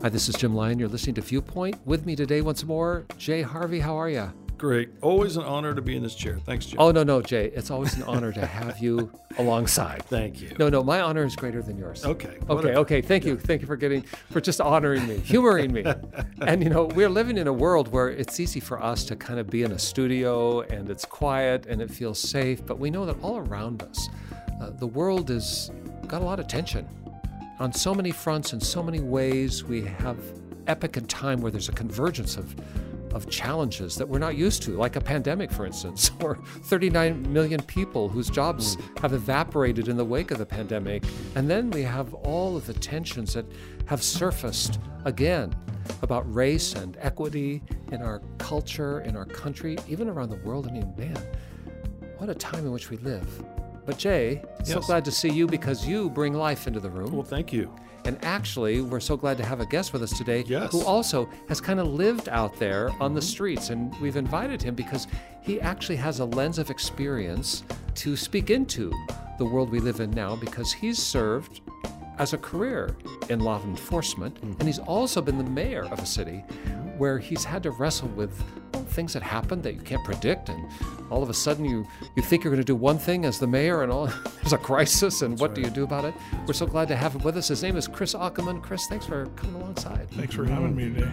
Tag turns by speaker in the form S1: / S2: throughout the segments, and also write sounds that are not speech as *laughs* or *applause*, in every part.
S1: Hi, this is Jim Lyon. You're listening to Viewpoint. With me today, once more, Jay Harvey. How are you?
S2: Great. Always an honor to be in this chair. Thanks, Jim.
S1: Oh, no, no, Jay. It's always an honor to have you *laughs* alongside.
S2: Thank you.
S1: No, no, my honor is greater than yours.
S2: Okay.
S1: Okay,
S2: whatever.
S1: okay. Thank you. Thank you for getting, for just honoring me, humoring me. *laughs* and, you know, we're living in a world where it's easy for us to kind of be in a studio and it's quiet and it feels safe, but we know that all around us, uh, the world has got a lot of tension. On so many fronts, in so many ways, we have epic in time where there's a convergence of of challenges that we're not used to, like a pandemic, for instance, *laughs* or 39 million people whose jobs hmm. have evaporated in the wake of the pandemic. And then we have all of the tensions that have surfaced again about race and equity in our culture, in our country, even around the world. I mean, man, what a time in which we live. But Jay, so glad to see you because you bring life into the room.
S2: Well, thank you.
S1: And actually, we're so glad to have a guest with us today
S2: Yes.
S1: who also has kind of lived out there on the streets. And we've invited him because he actually has a lens of experience to speak into the world we live in now because he's served as a career in law enforcement. Mm-hmm. And he's also been the mayor of a city where he's had to wrestle with things that happen that you can't predict. And all of a sudden, you, you think you're going to do one thing as the mayor, and all *laughs* there's a crisis. And what do you do about it? We're so glad to have him with us. His name is Chris Ockomon. Chris, thanks for coming alongside.
S3: Thanks for having me today.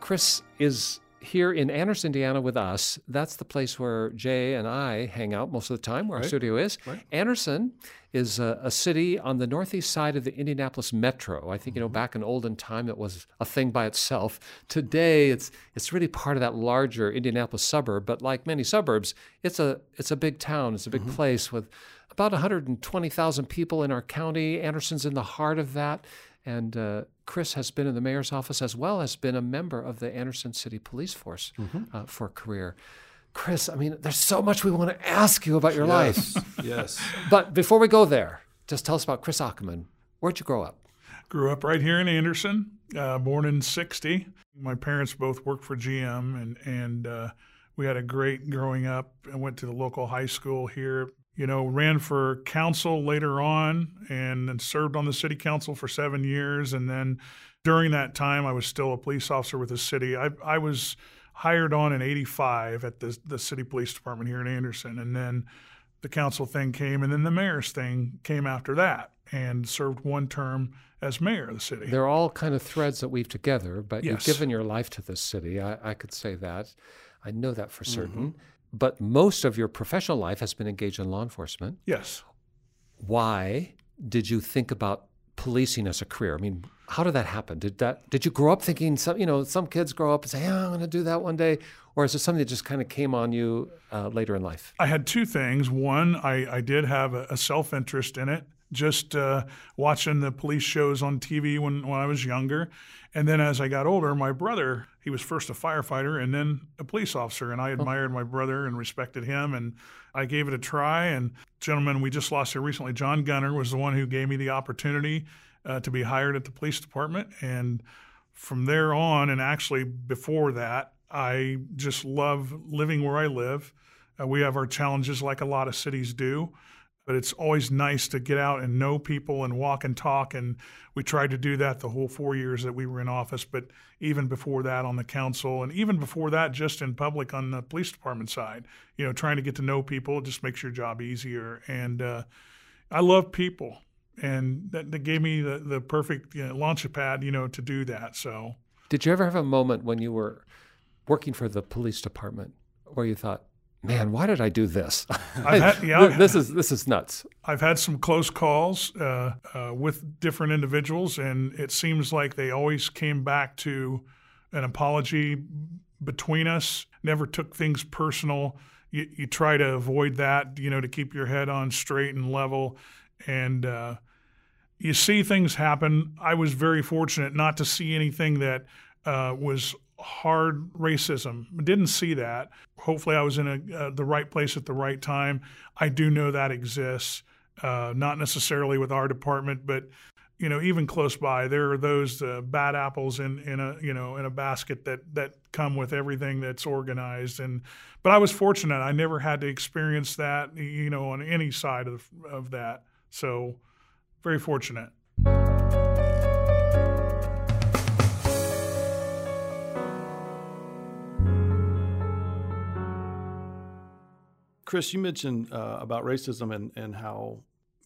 S1: Chris is here in Anderson, Indiana with us. That's the place where Jay and I hang out most of the time, where our studio is.
S2: Right.
S1: Anderson is a, a city on the northeast side of the Indianapolis metro. I think, you know, back in olden time, it was a thing by itself. Today, it's it's really part of that larger Indianapolis suburb. But like many suburbs, it's a it's a big town. It's a big place with about 120,000 people in our county. Anderson's in the heart of that. And uh, Chris has been in the mayor's office as well as been a member of the Anderson City Police Force uh, for a career. Chris, I mean, there's so much we want to ask you about your life.
S2: Yes. yes. *laughs*
S1: But before we go there, just tell us about Chris Ockomon. Where'd you grow up?
S3: Grew up right here in Anderson, uh, born in 60. My parents both worked for GM, and, and uh, we had a great growing up. I went to the local high school here. You know, ran for council later on and then served on the city council for seven years. And then during that time, I was still a police officer with the city. I, I was hired on in 85 at the, the city police department here in Anderson. And then the council thing came, and then the mayor's thing came after that, and served one term as mayor of the city.
S1: They're all kind of threads that weave together, but you've given your life to this city. I, I could say that. I know that for certain.
S3: Mm-hmm.
S1: But most of your professional life has been engaged in law enforcement.
S3: yes.
S1: why did you think about policing as a career? I mean, how did that happen? Did that did you grow up thinking some you know some kids grow up and say, "Yeah, I'm going to do that one day," or is it something that just kind of came on you uh, later in life?
S3: I had two things. One, I, I did have a, a self interest in it, just uh, watching the police shows on TV when, when I was younger. And then as I got older, my brother, he was first a firefighter and then a police officer. And I admired my brother and respected him. And I gave it a try. And, gentlemen, we just lost here recently. John Gunner was the one who gave me the opportunity uh, to be hired at the police department. And from there on, and actually before that, I just love living where I live. Uh, we have our challenges like a lot of cities do, but it's always nice to get out and know people and walk and talk. And we tried to do that the whole four years that we were in office, but even before that on the council, and even before that, just in public on the police department side, you know, trying to get to know people just makes your job easier. And uh, I love people. And that, that gave me the, the perfect you know, launch pad, you know, to do that. So,
S1: Did you ever have a moment when you were working for the police department where you thought, "Man, why did I do this? *laughs*
S3: Had- yeah,
S1: this is this is nuts."
S3: I've had some close calls uh, uh, with different individuals, and it seems like they always came back to an apology between us. Never took things personal. You, you try to avoid that, you know, to keep your head on straight and level. And uh, you see things happen. I was very fortunate not to see anything that uh, was hard racism. Didn't see that. Hopefully, I was in a, uh, the right place at the right time. I do know that exists, uh, not necessarily with our department, but you know, even close by, there are those uh, bad apples in, in a you know in a basket that that come with everything that's organized. And but I was fortunate; I never had to experience that, you know, on any side of of that. So, very fortunate.
S2: Chris, you mentioned uh, about racism and, and how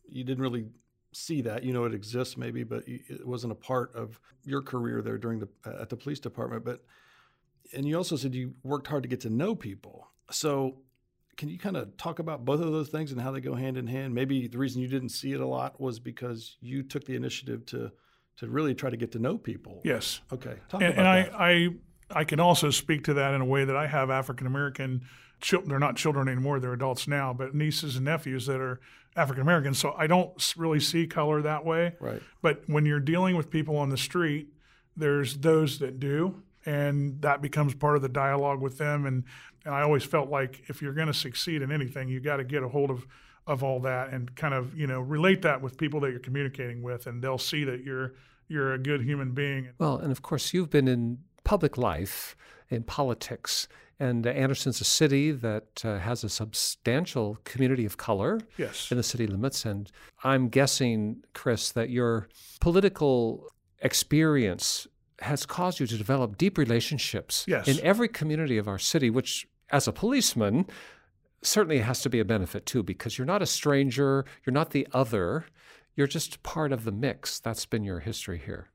S2: you didn't really see that. You know, it exists maybe, but it wasn't a part of your career there during the uh, at the police department. But and you also said you worked hard to get to know people. So can you kind of talk about both of those things and how they go hand in hand? Maybe the reason you didn't see it a lot was because you took the initiative to to really try to get to know people.
S3: Yes.
S2: Okay. Talk
S3: and,
S2: about
S3: and
S2: that.
S3: I, I I can also speak to that in a way that I have African American. They're not children anymore; they're adults now. But nieces and nephews that are African American, so I don't really see color that way.
S2: Right.
S3: But when you're dealing with people on the street, there's those that do, and that becomes part of the dialogue with them. And and I always felt like if you're going to succeed in anything, you got to get a hold of of all that and kind of you know relate that with people that you're communicating with, and they'll see that you're you're a good human being.
S1: Well, and of course, you've been in public life, in politics, and uh, Anderson's a city that uh, has a substantial community of color
S3: Yes.
S1: in the city limits. And I'm guessing, Chris, that your political experience has caused you to develop deep relationships
S3: Yes.
S1: in every community of our city, which, as a policeman, certainly has to be a benefit too, because you're not a stranger, you're not the other, you're just part of the mix. That's been your history here.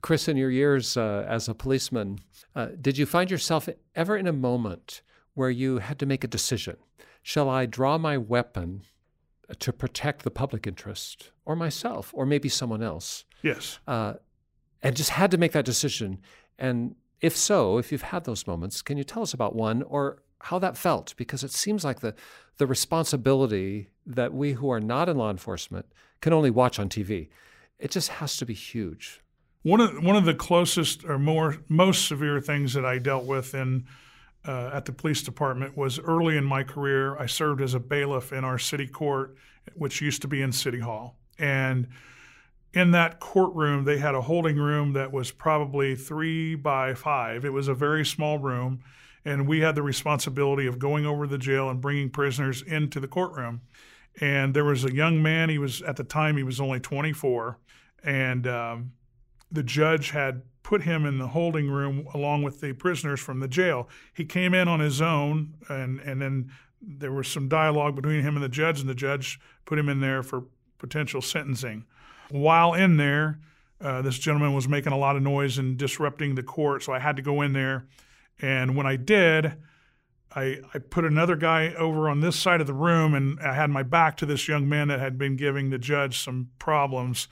S1: Chris, in your years uh, as a policeman, uh, did you find yourself ever in a moment where you had to make a decision? Shall I draw my weapon to protect the public interest, or myself, or maybe someone else?
S3: Yes.
S1: Uh, and just had to make that decision. And if so, if you've had those moments, can you tell us about one or how that felt? Because it seems like the, the responsibility that we who are not in law enforcement can only watch on TV. It just has to be huge.
S3: One of one of the closest or more most severe things that I dealt with in uh, at the police department was early in my career. I served as a bailiff in our city court, which used to be in City Hall, and in that courtroom they had a holding room that was probably three by five. It was a very small room, and we had the responsibility of going over the jail and bringing prisoners into the courtroom. And there was a young man. He was at the time he was only 24, and um, the judge had put him in the holding room along with the prisoners from the jail. He came in on his own, and, and then there was some dialogue between him and the judge, and the judge put him in there for potential sentencing. While in there, uh, this gentleman was making a lot of noise and disrupting the court, so I had to go in there. And when I did, I, I put another guy over on this side of the room, and I had my back to this young man that had been giving the judge some problems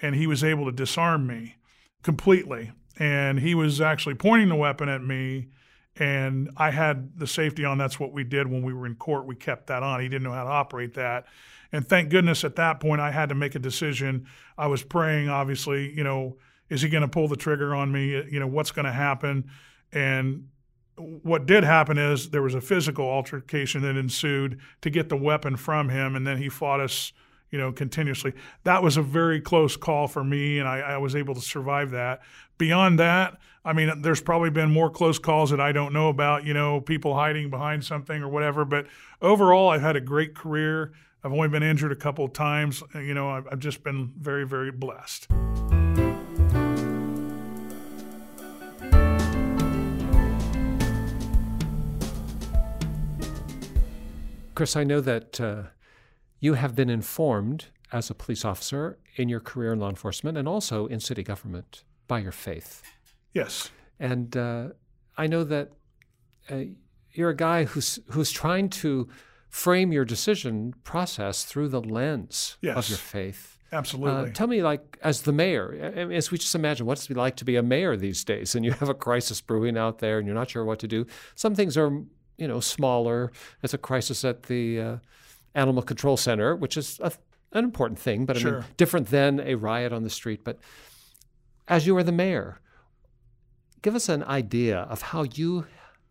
S3: and he was able to disarm me completely. And he was actually pointing the weapon at me, and I had the safety on. That's what we did when we were in court. We kept that on. He didn't know how to operate that. And thank goodness at that point I had to make a decision. I was praying, obviously, you know, is he going to pull the trigger on me? Uh, you know, what's going to happen? And what did happen is there was a physical altercation that ensued to get the weapon from him, and then he fought us you know, continuously. That was a very close call for me, and I, I, was able to survive that. Beyond that, I mean, there's probably been more close calls that I don't know about, you know, people hiding behind something or whatever. But overall, I've had a great career. I've only been injured a couple of times. You know, I've, I've just been very, very blessed.
S1: Chris, I know that. Uh, you have been informed as a police officer in your career in law enforcement and also in city government by your faith.
S3: Yes.
S1: And uh, I know that uh, you're a guy who's who's trying to frame your decision process through the lens
S3: yes.
S1: of your faith.
S3: Absolutely.
S1: Uh, tell me, like, as the mayor, as we just imagine, what's it like to be a mayor these days? And you have a crisis brewing out there, and you're not sure what to do. Some things are, you know, smaller. It's a crisis at the uh, animal control center, which is a, an important thing, but I mean, different than a riot on the street. But as you were the mayor, give us an idea of how you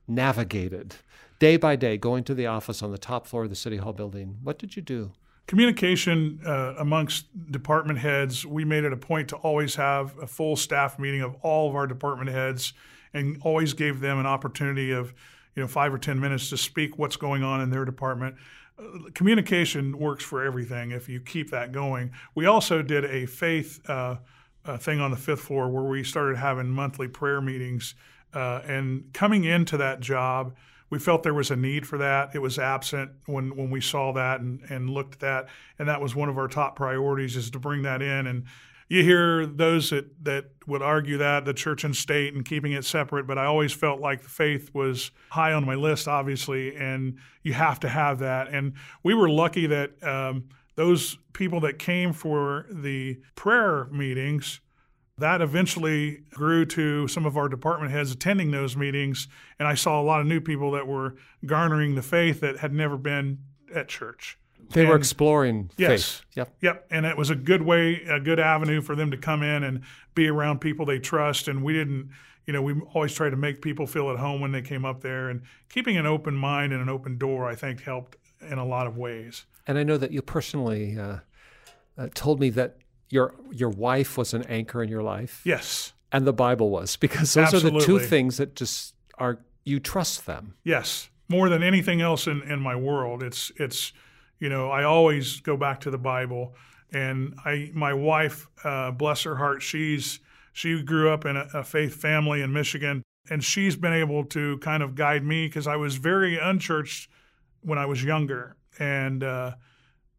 S1: navigated day by day going to the office on the top floor of the city hall building. What did you do?
S3: communication uh, amongst department heads, we made it a point to always have a full staff meeting of all of our department heads and always gave them an opportunity of, you know, five or 10 minutes to speak what's going on in their department. Communication works for everything if you keep that going. We also did a faith uh, uh, thing on the fifth floor where we started having monthly prayer meetings. Uh, and coming into that job, we felt there was a need for that. It was absent when, when we saw that and, and looked at that. And that was one of our top priorities is to bring that in. And you hear those that, that would argue that the church and state and keeping it separate, but I always felt like the faith was high on my list, obviously, and you have to have that. And we were lucky that um, those people that came for the prayer meetings that eventually grew to some of our department heads attending those meetings, and I saw a lot of new people that were garnering the faith that had never been at church.
S1: They
S3: And-
S1: were exploring
S3: Yes.
S1: faith. Yep.
S3: Yep, and it was a good way, a good avenue for them to come in and be around people they trust. And we didn't, you know, we always try to make people feel at home when they came up there. And keeping an open mind and an open door, I think, helped in a lot of ways.
S1: And I know that you personally uh, uh, told me that your your wife was an anchor in your life,
S3: Yes,
S1: and the Bible was, because those are the two things that just are you trust them.
S3: yes, more than anything else in, in my world, it's it's, you know, I always go back to the Bible. And I, my wife, uh, bless her heart, she's she grew up in a, a faith family in Michigan, and she's been able to kind of guide me because I was very unchurched when I was younger. And uh,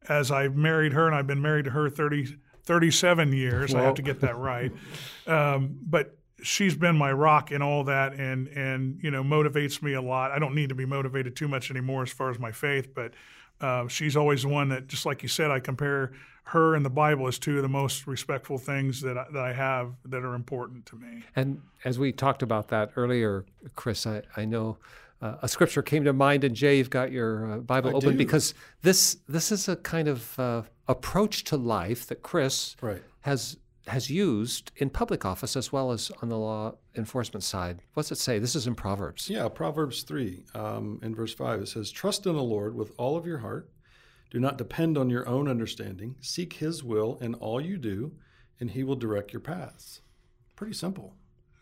S3: as I've married her, and I've been married to her 30, 37 years, I have to get that right. *laughs* Um, but she's been my rock in all that, and and you know motivates me a lot. I don't need to be motivated too much anymore as far as my faith, but uh, she's always the one that, just like you said, I compare her and the Bible as two of the most respectful things that I, that I have that are important to me.
S1: And as we talked about that earlier, Chris, I, I know uh, a scripture came to mind, and Jay, you've got your uh, Bible
S2: I
S1: open
S2: do.
S1: because this this is a kind of uh, approach to life that Chris
S2: Right.
S1: has has used in public office as well as on the law enforcement side. What's it say? This is in Proverbs.
S2: Yeah, Proverbs 3, um, in verse 5, it says, Trust in the Lord with all of your heart. Do not depend on your own understanding. Seek his will in all you do, and he will direct your paths. Pretty simple.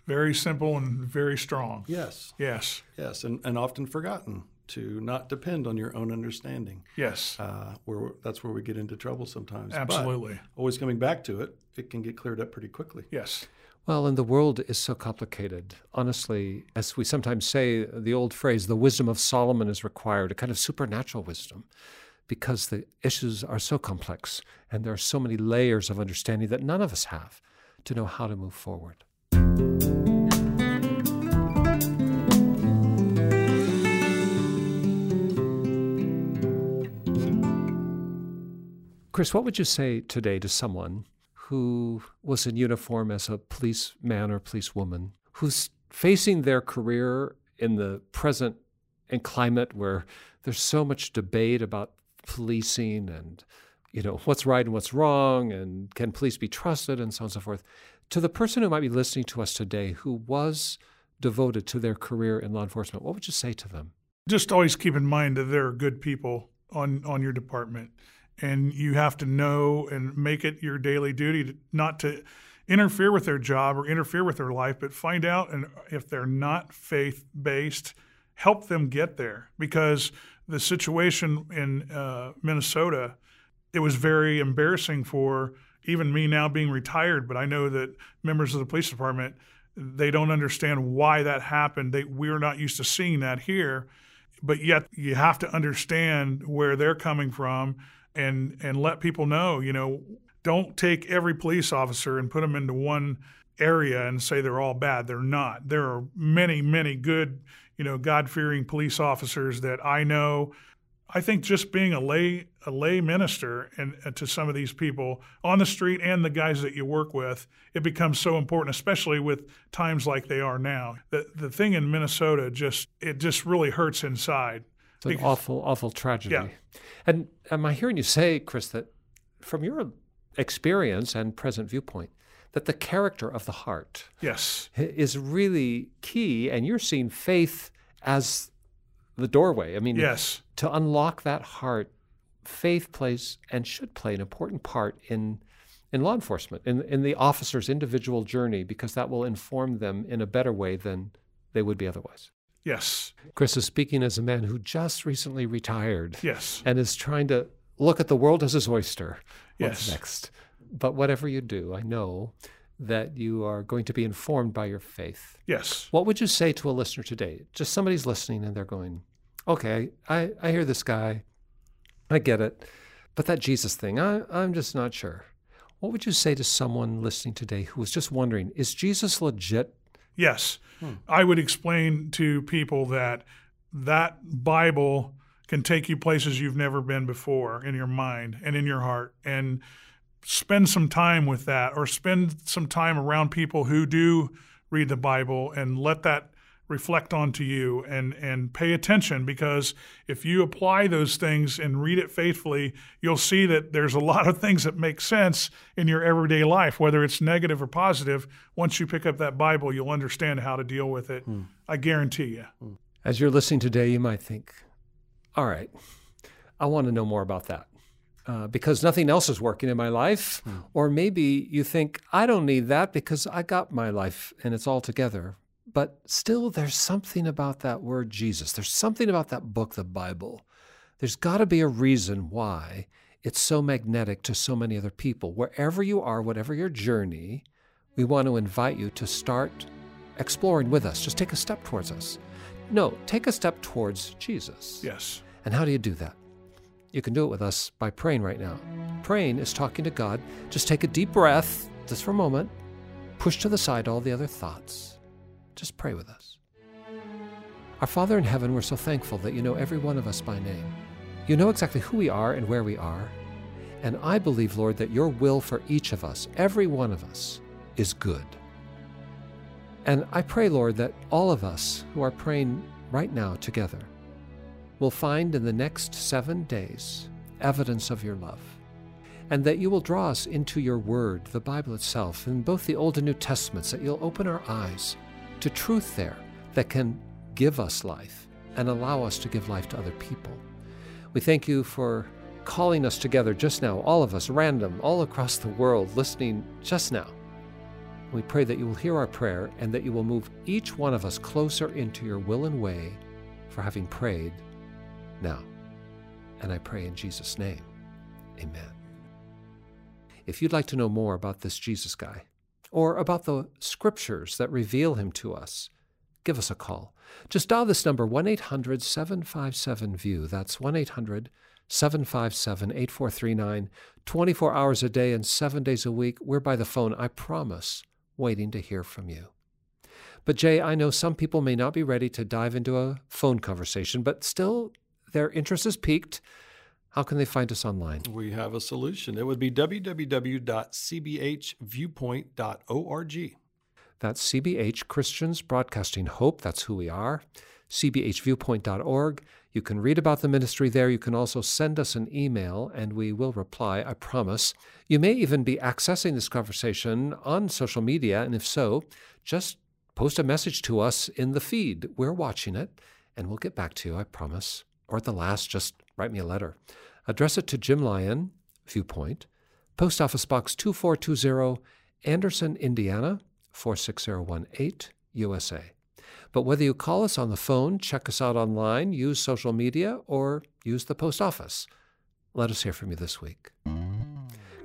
S3: Very simple and very strong.
S2: Yes,
S3: Yes,
S2: yes, and, and often forgotten to not depend on your own understanding.
S3: yes,
S2: Uh, where that's where we get into trouble sometimes. But
S3: absolutely.
S2: always coming back to it, it can get cleared up pretty quickly.
S3: Yes,
S1: Well, and the world is so complicated. Honestly, as we sometimes say, the old phrase, the wisdom of Solomon is required, a kind of supernatural wisdom, because the issues are so complex and there are so many layers of understanding that none of us have to know how to move forward. Chris, what would you say today to someone who was in uniform as a policeman or policewoman who's facing their career in the present and climate where there's so much debate about policing and you know what's right and what's wrong and can police be trusted and so on and so forth? To the person who might be listening to us today who was devoted to their career in law enforcement what would you say to them?
S3: Just always keep in mind that there are good people on on your department and you have to know and make it your daily duty to, not to interfere with their job or interfere with their life but find out and if they're not faith based help them get there. Because the situation in uh, Minnesota it was very embarrassing for even me now being retired but I know that members of the police department they don't understand why that happened. They we're not used to seeing that here but yet you have to understand where they're coming from and and let people know you know don't take every police officer and put them into one area and say they're all bad. They're not. There are many many good you know god-fearing police officers that i know. I think just being a lay a lay minister and, and to some of these people on the street and the guys that you work with it becomes so important especially with times like they are now. The the thing in minnesota just it just really hurts inside
S1: It's an
S3: Because-
S1: awful, awful tragedy.
S3: Yeah.
S1: And am I hearing you say, Chris, that from your experience and present viewpoint, that the character of the heart
S3: yes
S1: is really key, and you're seeing faith as the doorway. I mean,
S3: yes
S1: to unlock that heart, faith plays and should play an important part in in law enforcement, in, in the officer's individual journey, because that will inform them in a better way than they would be otherwise.
S3: Yes.
S1: Chris is speaking as a man who just recently retired
S3: Yes.
S1: and is trying to look at the world as his oyster. What's
S3: Yes.
S1: next? But whatever you do, I know that you are going to be informed by your faith.
S3: Yes.
S1: What would you say to a listener today? Just somebody's listening and they're going, okay, I, I hear this guy. I get it. But that Jesus thing, I, I'm just not sure. What would you say to someone listening today who was just wondering, is Jesus legit?
S3: Yes.
S1: Hmm.
S3: I would explain to people that that Bible can take you places you've never been before in your mind and in your heart and spend some time with that or spend some time around people who do read the Bible and let that reflect onto you and and pay attention because if you apply those things and read it faithfully you'll see that there's a lot of things that make sense in your everyday life whether it's negative or positive once you pick up that bible you'll understand how to deal with it i guarantee you
S1: As you're listening today, you might think, all right, I want to know more about that. Uh, because nothing else is working in my life. Or maybe you think, I don't need that because I got my life and it's all together. But still, there's something about that word Jesus. There's something about that book, the Bible. There's got to be a reason why it's so magnetic to so many other people. Wherever you are, whatever your journey, we want to invite you to start exploring with us. Just take a step towards us. No, take a step towards Jesus.
S3: yes
S1: And how do you do that? You can do it with us by praying right now. Praying is talking to God. Just take a deep breath, just for a moment. Push to the side all the other thoughts. Just pray with us. Our Father in heaven, we're so thankful that you know every one of us by name. You know exactly who we are and where we are. And I believe, Lord, that your will for each of us, every one of us, is good. And I pray, Lord, that all of us who are praying right now together will find in the next seven days evidence of your love. And that you will draw us into your word, the Bible itself, in both the Old and New Testaments, that you'll open our eyes to truth there that can give us life and allow us to give life to other people. We thank you for calling us together just now, all of us, random, all across the world, listening just now. We pray that you will hear our prayer and that you will move each one of us closer into your will and way for having prayed now. And I pray in Jesus' name. Amen. If you'd like to know more about this Jesus guy or about the scriptures that reveal him to us, give us a call. Just dial this number 1 800 757 VIEW. That's 1 800 757 8439. 24 hours a day and seven days a week. We're by the phone, I promise, waiting to hear from you. But, Jay, I know some people may not be ready to dive into a phone conversation, but still their interest is piqued. How can they find us online?
S2: We have a solution. It would be www.cbhviewpoint.org.
S1: That's CBH Christians Broadcasting Hope. That's who we are. CBHviewpoint.org. You can read about the ministry there. You can also send us an email and we will reply, I promise. You may even be accessing this conversation on social media, and if so, just post a message to us in the feed. We're watching it and we'll get back to you, I promise. Or at the last, just write me a letter. Address it to Jim Lyon, Viewpoint, Post Office Box 2420, Anderson, Indiana 46018, USA. But whether you call us on the phone, check us out online, use social media, or use the post office, let us hear from you this week.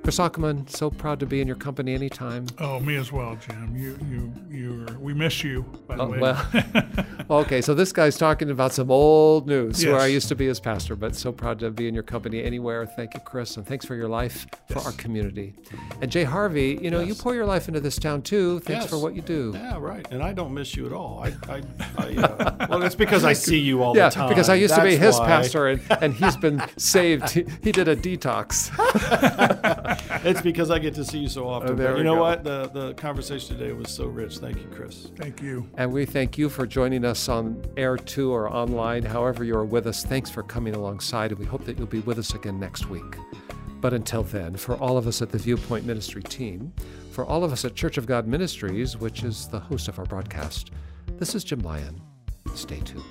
S1: Chris Ockomon, so proud to be in your company anytime.
S3: oh me as well jim you you you we miss you by the
S1: Oh,
S3: way *laughs*
S1: well, okay, so this guy's talking about some old news where I used to be his pastor, but so proud to be in your company anywhere. Thank you, Chris, and thanks for your life for our community. And Jay Harvey, you know, you pour your life into this town too. Thanks
S2: Yes.
S1: for what you do.
S2: Yeah, right. And I don't miss you at all. I, I, I uh, *laughs* well, it's because I see you all
S1: Yeah,
S2: the time.
S1: because I used to be his
S2: why.
S1: pastor, and, and he's been *laughs* saved. He, he did a detox. *laughs*
S2: It's because I get to see you so often.
S1: Oh, there
S2: But you know
S1: go.
S2: what? The the conversation today was so rich. Thank you, Chris.
S3: thank you
S1: And we thank you for joining us on air two or online, however you are with us. Thanks for coming alongside, and we hope that you'll be with us again next week. But until then, for all of us at the Viewpoint Ministry team, for all of us at Church of God Ministries, which is the host of our broadcast, this is Jim Lyon. Stay tuned.